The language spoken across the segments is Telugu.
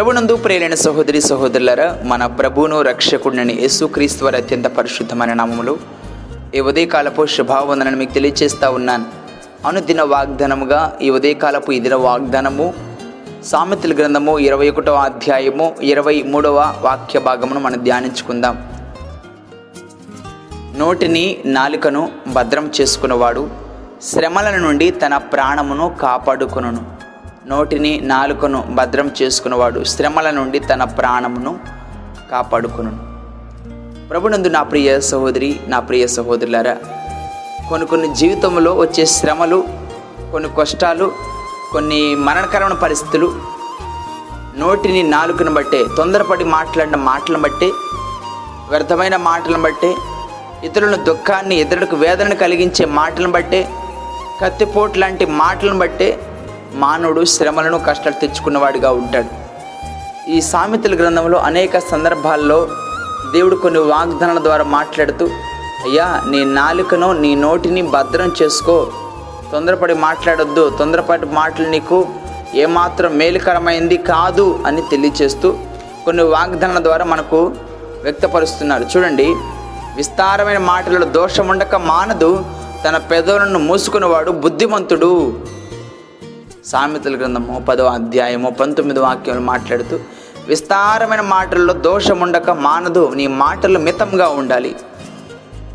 ప్రభునందు ప్రేలైన సహోదరి సహోదరులరా మన ప్రభువును రక్షకుడిని యేసుక్రీస్తు వారి అత్యంత పరిశుద్ధమైన నామములు ఈ ఉదయకాలపు శుభావందనని మీకు తెలియజేస్తా ఉన్నాను. అనుదిన వాగ్దానముగా ఈ ఉదయకాలపు ఇదిన వాగ్దానము సామెతల గ్రంథము ఇరవై ఒకటవ అధ్యాయము ఇరవై మూడవ వాక్య భాగమును మనం ధ్యానించుకుందాం. నోటిని నాలుకను భద్రం చేసుకున్నవాడు శ్రమల నుండి తన ప్రాణమును కాపాడుకొనును. నోటిని నాలుకను భద్రం చేసుకున్నవాడు శ్రమల నుండి తన ప్రాణమును కాపాడుకును ప్రభునందు నా ప్రియ సహోదరి నా ప్రియ సహోదరులారా కొన్ని కొన్ని జీవితంలో వచ్చే శ్రమలు కొన్ని కష్టాలు కొన్ని మరణకరమైన పరిస్థితులు నోటిని నాలుకను బట్టే తొందరపడి మాట్లాడిన మాటలను బట్టే వ్యర్థమైన మాటలను బట్టే ఇతరుల దుఃఖాన్ని ఇతరులకు వేదనను కలిగించే మాటలను బట్టే కత్తిపోటు లాంటి మాటలను బట్టే మానవుడు శ్రమలను కష్టాలు తెచ్చుకున్నవాడిగా ఉంటాడు. ఈ సామెతల గ్రంథంలో అనేక సందర్భాల్లో దేవుడు కొన్ని వాగ్దానాల ద్వారా మాట్లాడుతూ అయ్యా నీ నాలుకను నీ నోటిని భద్రం చేసుకో. తొందరపడి మాట్లాడొద్దు. తొందరపడి మాటలు నీకు ఏమాత్రం మేలుకరమైంది కాదు అని తెలియచేస్తూ కొన్ని వాగ్దానాల ద్వారా మనకు వ్యక్తపరుస్తున్నారు. చూడండి విస్తారమైన మాటలలో దోషం ఉండక మానదు. తన పెదవులను మూసుకునేవాడు బుద్ధిమంతుడు. సామెతల గ్రంథము పదో అధ్యాయము పంతొమ్మిది వాక్యాలు మాట్లాడుతూ విస్తారమైన మాటల్లో దోషం ఉండక మానదు నీ మాటలు మితంగా ఉండాలి.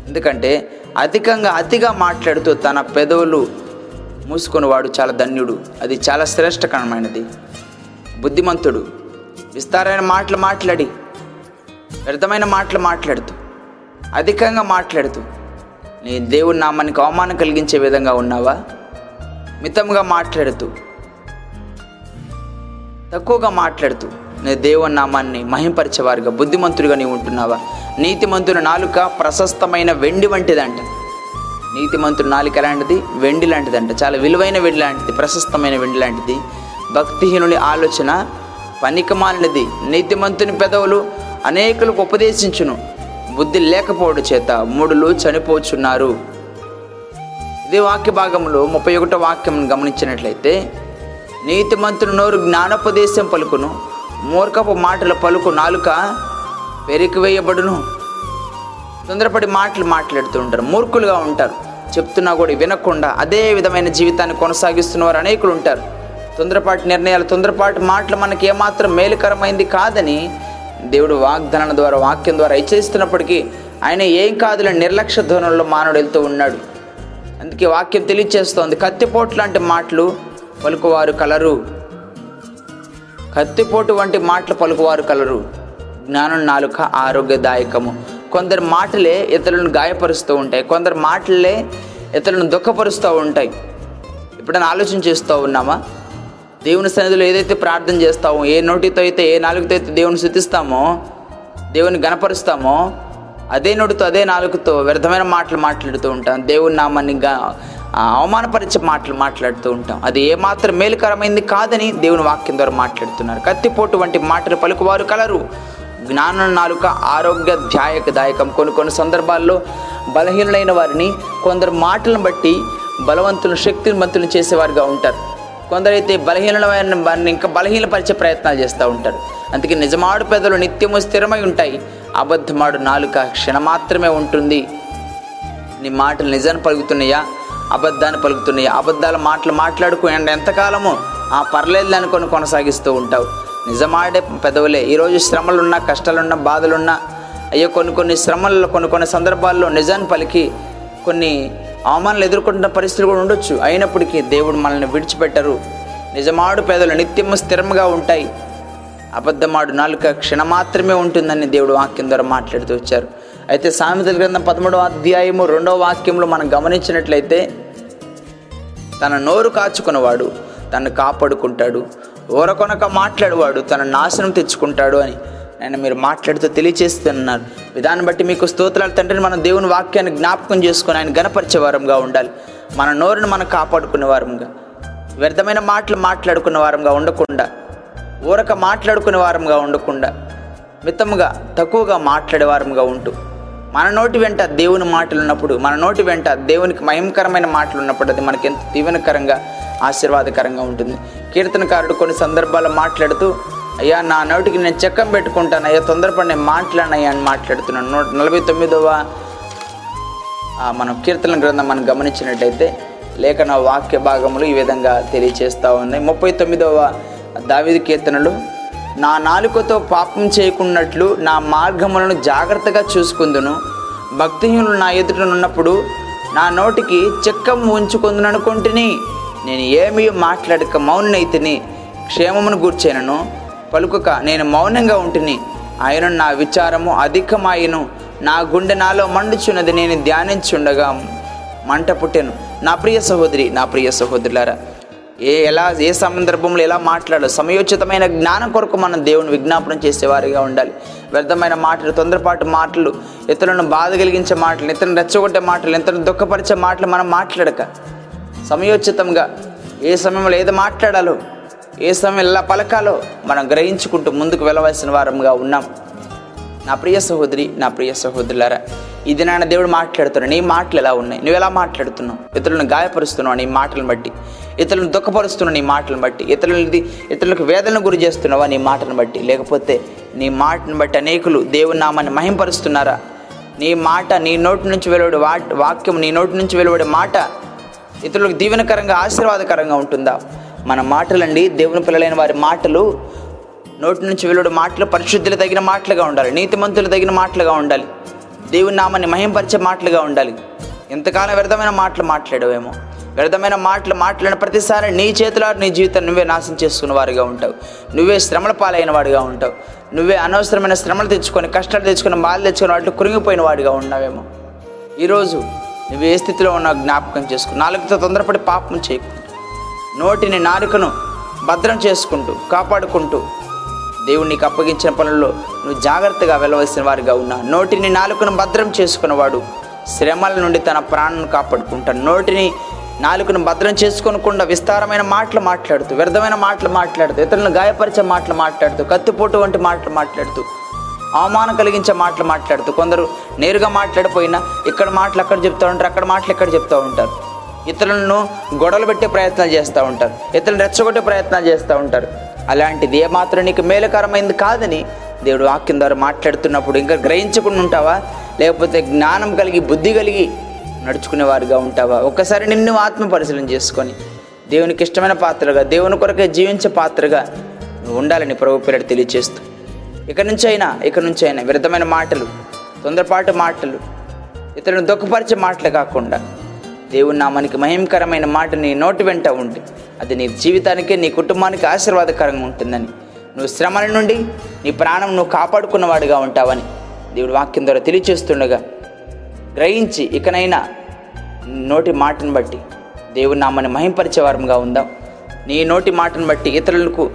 ఎందుకంటే అధికంగా అతిగా మాట్లాడుతూ తన పెదవులు మూసుకునేవాడు చాలా ధన్యుడు అది చాలా శ్రేష్టకరమైనది. బుద్ధిమంతుడు విస్తారమైన మాటలు మాట్లాడి వ్యర్థమైన మాటలు మాట్లాడుతూ అధికంగా మాట్లాడుతూ నీ దేవుని నామానికి అవమానం కలిగించే విధంగా ఉన్నావా? మితంగా మాట్లాడుతూ తక్కువగా మాట్లాడుతూ నీ దేవుని నామాన్ని మహింపరిచేవారుగా బుద్ధిమంతుడిగా నీవు ఉంటున్నావా? నీతిమంతుని నాలుక ప్రశస్తమైన వెండి వంటిదంట. నీతిమంతుడి నాలుక ఎలాంటిది? వెండి లాంటిదంట. చాలా విలువైన వెండి లాంటిది ప్రశస్తమైన వెండి లాంటిది. భక్తిహీనుని ఆలోచన పనికమాలినది. నీతిమంతుని పెదవులు అనేకులకు ఉపదేశించును. బుద్ధి లేకపోవడం చేత మూడులు చనిపోచున్నారు. ఇదే వాక్య భాగంలో ముప్పై ఒకటో వాక్యం గమనించినట్లయితే నీతిమంతుని నోరు జ్ఞానోపదేశం పలుకును మూర్ఖపు మాటల పలుకు నాలుక పెరికివేయబడును తొందరపడి మాటలు మాట్లాడుతూ ఉంటారు మూర్ఖులుగా ఉంటారు. చెప్తున్నా కూడా వినకుండా అదే విధమైన జీవితాన్ని కొనసాగిస్తున్న వారు అనేకులు ఉంటారు. తొందరపాటి నిర్ణయాలు తొందరపాటి మాటలు మనకి ఏమాత్రం మేలుకరమైంది కాదని దేవుడు వాగ్దానం ద్వారా వాక్యం ద్వారా హెచ్చరిస్తున్నప్పటికీ ఆయన ఏం కాదులే నిర్లక్ష్య ధోరణిలో మానవుడు వెళ్తూ ఉన్నాడు. అందుకే వాక్యం తెలియచేస్తోంది. కత్తిపోటు లాంటి మాటలు పలుకువారు కలరు. కత్తిపోటు వంటి మాటలు పలుకువారు కలరు. జ్ఞానం నాలుక ఆరోగ్యదాయకము. కొందరు మాటలే ఇతరులను గాయపరుస్తూ ఉంటాయి. కొందరు మాటలే ఇతరులను దుఃఖపరుస్తూ ఉంటాయి. ఎప్పుడైనా ఆలోచన చేస్తూ ఉన్నామా? దేవుని సన్నిధిలో ఏదైతే ప్రార్థన చేస్తామో ఏ నోటితో అయితే ఏ నాలుగుతో అయితే దేవుని శుతిస్తామో దేవుని గణపరుస్తామో అదే నోటితో అదే నాలుగుతో వ్యర్థమైన మాటలు మాట్లాడుతూ ఉంటాం. దేవుని నామాన్ని గా- అవమానపరిచే మాటలు మాట్లాడుతూ ఉంటాం. అది ఏమాత్రం మేలుకరమైంది కాదని దేవుని వాక్యం ద్వారా మాట్లాడుతున్నారు. కత్తిపోటు వంటి మాటలు పలుకువారు కలరు. జ్ఞానం నాలుక ఆరోగ్య ధ్యాయక దాయకం కొన్ని కొన్ని సందర్భాల్లో బలహీనులైన వారిని కొందరు మాటలను బట్టి బలవంతులను శక్తివంతులను చేసేవారుగా ఉంటారు. కొందరైతే బలహీనమైన వారిని ఇంకా బలహీనపరిచే ప్రయత్నాలు చేస్తూ ఉంటారు. అందుకే నిజమాడు పెదలు నిత్యము స్థిరమై ఉంటాయి. అబద్ధమాడు నాలుక క్షణ మాత్రమే ఉంటుంది. నీ మాటలు నిజాన్ని పలుకుతున్నాయా? అబద్ధాన్ని పలుకుతున్నాయా? అబద్ధాల మాటలు మాట్లాడుకుని ఎంతకాలము ఆ పర్లేదు అనుకొని కొనసాగిస్తూ ఉంటావు. నిజమాడే పెదవులే. ఈరోజు శ్రమలున్నా కష్టాలున్నా బాధలున్నా అయ్యో కొన్ని కొన్ని శ్రమల్లో కొన్ని కొన్ని సందర్భాల్లో నిజాన్ని పలికి కొన్ని అవమానాలు ఎదుర్కొంటున్న పరిస్థితులు కూడా ఉండొచ్చు. అయినప్పటికీ దేవుడు మనల్ని విడిచిపెట్టరు. నిజమాడు పేదలు నిత్యము స్థిరంగా ఉంటాయి. అబద్ధమాడు నాలుక క్షణ మాత్రమే ఉంటుందని దేవుడు వాక్యం ద్వారా మాట్లాడుతూ వచ్చారు. అయితే సామెతల గ్రంథం పదమూడవ అధ్యాయము రెండవ వాక్యంలో మనం గమనించినట్లయితే తన నోరు కాచుకున్నవాడు తను కాపాడుకుంటాడు ఓరకొనక మాట్లాడేవాడు తన నాశనం తెచ్చుకుంటాడు అని నేను మీరు మాట్లాడుతూ తెలియచేస్తున్నారు. విధాన్ని బట్టి మీకు స్తోత్రాలు తండ్రిని మన దేవుని వాక్యాన్ని జ్ఞాపకం చేసుకుని ఆయన గణపరిచేవారంగా ఉండాలి. మన నోరును మనం కాపాడుకునే వారంగా వ్యర్థమైన మాటలు మాట్లాడుకున్న వారంగా ఉండకుండా ఊరక మాట్లాడుకునే వారంగా ఉండకుండా మితముగా తక్కువగా మాట్లాడే వారంగా ఉంటూ మన నోటి వెంట దేవుని మాటలు ఉన్నప్పుడు మన నోటి వెంట దేవునికి మహిమకరమైన మాటలు ఉన్నప్పుడు అది మనకి ఎంత దీవెనకరంగా ఆశీర్వాదకరంగా ఉంటుంది. కీర్తనకారుడు కొన్ని సందర్భాల్లో మాట్లాడుతూ అయ్యా నా నోటికి నేను చెక్కం పెట్టుకుంటాను అయ్యా తొందరపడి నేను మాట్లాడినయ్యా అని మాట్లాడుతున్నాను నూట నలభై తొమ్మిదవ మనం కీర్తన గ్రంథం మనం గమనించినట్టయితే లేఖన వాక్య భాగములు ఈ విధంగా తెలియచేస్తూ ఉన్నాయి. ముప్పై తొమ్మిదవ దావిది కీర్తనలు నా నాలుకతో పాపం చేయకున్నట్లు నా మార్గములను జాగ్రత్తగా చూసుకుందును. భక్తిహీనులు నా ఎదుటనున్నప్పుడు నా నోటికి చెక్కం ఉంచుకుందుననుకుంటుని నేను ఏమీ మాట్లాడక మౌనైతిని క్షేమమును గూర్చేనను. పలుకక నేను మౌనంగా ఉంటిని. ఆయన నా విచారము అధికమాయను. నా గుండె నాలో మండుచున్నది నేను ధ్యానించుండగా మంట పుట్టెను. నా ప్రియ సహోదరి నా ప్రియ సహోదరులారా ఏ ఎలా ఏ సందర్భంలో ఎలా మాట్లాడాలో సమయోచితమైన జ్ఞానం కొరకు మనం దేవుని విజ్ఞాపనం చేసేవారిగా ఉండాలి. వ్యర్థమైన మాటలు తొందరపాటు మాటలు ఇతరులను బాధ కలిగించే మాటలు ఇతరులను రెచ్చగొట్టే మాటలు ఇతరులను దుఃఖపరిచే మాటలు మనం మాట్లాడక. సమయోచితంగా ఏ సమయంలో ఏది మాట్లాడాలో ఏ సమయం ఎలా పలకాలో మనం గ్రహించుకుంటూ ముందుకు వెళ్ళవలసిన వారంగా ఉన్నాం. నా ప్రియ సహోదరి నా ప్రియ సహోదరులారా ఇది నాన్న దేవుడు మాట్లాడుతున్నాడు. నీ మాటలు ఎలా ఉన్నాయి? నువ్వు ఎలా మాట్లాడుతున్నావు? ఇతరులను గాయపరుస్తున్నావు నీ మాటలను బట్టి. ఇతరులను దుఃఖపరుస్తున్నావు నీ మాటలను బట్టి. ఇతరులది ఇతరులకు వేదనను గురి చేస్తున్నావా నీ మాటను బట్టి. లేకపోతే నీ మాటను బట్టి అనేకులు దేవుని నామాన్ని మహింపరుస్తున్నారా? నీ మాట నీ నోటి నుంచి వెలువడే వా వాక్యం నీ నోటి నుంచి వెలువడే మాట ఇతరులకు దీవెనకరంగా ఆశీర్వాదకరంగా ఉంటుందా? మన మాటలండి దేవుని పిల్లలైన వారి మాటలు నోటి నుంచి వెలుడు మాటలు పరిశుద్ధులు తగిన మాటలుగా ఉండాలి. నీతిమంతులు తగిన మాటలుగా ఉండాలి. దేవుని నామాన్ని మహింపరిచే మాటలుగా ఉండాలి. ఎంతకాలం వ్యర్థమైన మాటలు మాట్లాడవేమో. వ్యర్థమైన మాటలు మాట్లాడిన ప్రతిసారి నీ చేతిలో నీ జీవితాన్ని నువ్వే నాశనం చేసుకున్న వారిగా ఉంటావు. నువ్వే శ్రమల పాలైన వాడిగా ఉంటావు. నువ్వే అనవసరమైన శ్రమలు తెచ్చుకొని కష్టాలు తెచ్చుకొని బాధలు తెచ్చుకొని వాటిలో కురిగిపోయిన వాడిగా ఉన్నావేమో. ఈరోజు నువ్వు ఏ స్థితిలో ఉన్నావు జ్ఞాపకం చేసుకుని నాలుగుతో తొందరపడి పాపం చేయకు. నోటిని నాలుకను భద్రం చేసుకుంటూ కాపాడుకుంటూ దేవుడు నీకు అప్పగించిన పనుల్లో నువ్వు జాగ్రత్తగా వెళ్ళవలసిన వారిగా ఉన్నా నోటిని నాలుకను భద్రం చేసుకున్నవాడు శ్రమల నుండి తన ప్రాణాన్ని కాపాడుకుంటాడు. నోటిని నాలుకను భద్రం చేసుకోనకుండా విస్తారమైన మాటలు మాట్లాడుతూ వ్యర్థమైన మాటలు మాట్లాడుతూ ఇతరులను గాయపరిచే మాటలు మాట్లాడుతూ కత్తిపోటు వంటి మాటలు మాట్లాడుతూ అవమానం కలిగించే మాటలు మాట్లాడుతూ కొందరు నేరుగా మాట్లాడిపోయినా ఇక్కడ మాటలు అక్కడ చెప్తూ ఉంటారు అక్కడ మాటలు ఇక్కడ చెప్తూ ఉంటారు. ఇతరులను గొడవలు పెట్టే ప్రయత్నాలు చేస్తూ ఉంటారు. ఇతరులను రెచ్చగొట్టే ప్రయత్నాలు చేస్తూ ఉంటారు. అలాంటిది ఏమాత్రం నీకు మేలుకరమైంది కాదని దేవుడు వాక్యం ద్వారా మాట్లాడుతున్నప్పుడు ఇంకా గ్రహించకుండా ఉంటావా? లేకపోతే జ్ఞానం కలిగి బుద్ధి కలిగి నడుచుకునేవారుగా ఉంటావా? ఒక్కసారి నిన్ను ఆత్మ పరిశీలన చేసుకొని దేవునికి ఇష్టమైన పాత్రగా దేవుని కొరకే జీవించే పాత్రగా నువ్వు ఉండాలని ప్రభు పేరట తెలియచేస్తూ ఇక నుంచి అయినా ఇక నుంచి అయినా విరుద్ధమైన మాటలు తొందరపాటు మాటలు ఇతరులను దుఃఖపరిచే మాటలు కాకుండా దేవుని నామానికి మహిమకరమైన మాట నీ నోటి వెంట ఉండి అది నీ జీవితానికి నీ కుటుంబానికి ఆశీర్వాదకరంగా ఉంటుందని. నువ్వు శ్రమల నుండి నీ ప్రాణం నువ్వు కాపాడుకున్నవాడిగా ఉంటావని దేవుడు వాక్యం ద్వారా తెలియచేస్తుండగా గ్రహించి ఇకనైనా నోటి మాటను బట్టి దేవుని నామని మహింపరిచేవారంగా ఉందాం. నీ నోటి మాటను బట్టి ఇతరులకు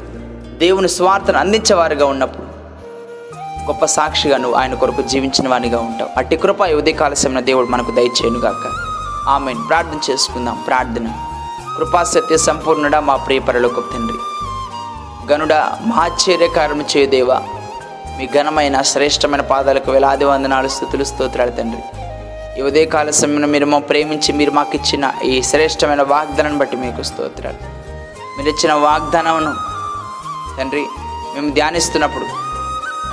దేవుని స్వార్థను అందించేవారుగా ఉన్నప్పుడు గొప్ప సాక్షిగా నువ్వు ఆయన కొరకు జీవించిన వానిగా ఉంటావు. అట్టి కృప ఉదయకాల సమయంలో దేవుడు మనకు దయచేయనుగాక. ఆమె ప్రార్థన చేసుకుందాం. ప్రార్థన. కృపాసత్య సంపూర్ణుడా మా ప్రియపరలోక తండ్రి. గనుడ మాశ్చర్యకారము చేయదేవా మీ ఘనమైన శ్రేష్టమైన పాదాలకు వేలాది వందనాలు స్థుతులు స్తోత్రాలు తండ్రి. ఈ ఉదయకాల సమయంలో మీరు మా ప్రేమించి మీరు మాకు ఇచ్చిన ఈ శ్రేష్టమైన వాగ్దానాన్ని బట్టి మీకు స్తోత్రాలు. మీరు ఇచ్చిన వాగ్దానమును తండ్రి మేము ధ్యానిస్తున్నప్పుడు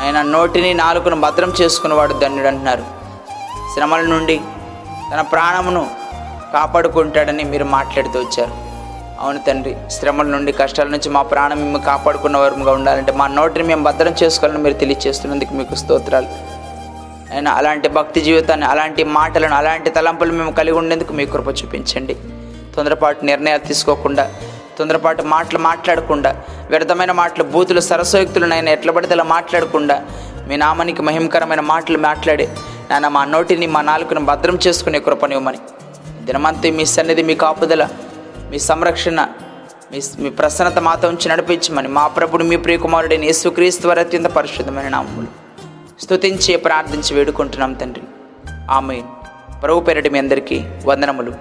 ఆయన నోటిని నాలుకను భద్రం చేసుకున్నవాడు ధన్యుడు అంటున్నారు. శ్రమల నుండి తన ప్రాణమును కాపాడుకుంటాడని మీరు మాట్లాడుతూ వచ్చారు. అవును తండ్రి శ్రమల నుండి కష్టాల నుంచి మా ప్రాణం మేము కాపాడుకున్న వారుగా ఉండాలంటే మా నోటిని మేము భద్రం చేసుకోవాలని మీరు తెలియచేస్తున్నందుకు మీకు స్తోత్రాలు. అయినా అలాంటి భక్తి జీవితాన్ని అలాంటి మాటలను అలాంటి తలంపులు మేము కలిగి ఉండేందుకు మీ కృప చూపించండి. తొందరపాటు నిర్ణయాలు తీసుకోకుండా తొందరపాటు మాటలు మాట్లాడకుండా వ్యర్థమైన మాటలు బూతులు సరసోక్తులు ఎట్ల పడితే అలా మాట్లాడకుండా మీ నామానికి మహిమకరమైన మాటలు మాట్లాడి నాన్న మా నోటిని మా నాలుకను భద్రం చేసుకునే కృపనివ్వమని. దినమంతా మీ సన్నిధి మీ కాపుదల మీ సంరక్షణ మీ మీ ప్రసన్నత మాతో ఉంచి నడిపించమని మా ప్రభుడు మీ ప్రియకుమారుడైన యేసుక్రీస్తు వారి అత్యంత పరిశుద్ధమైన నామములు స్తుతించి ప్రార్థించి వేడుకుంటున్నాం తండ్రి. ఆమె ప్రభు పేరటి మీ అందరికీ వందనములు.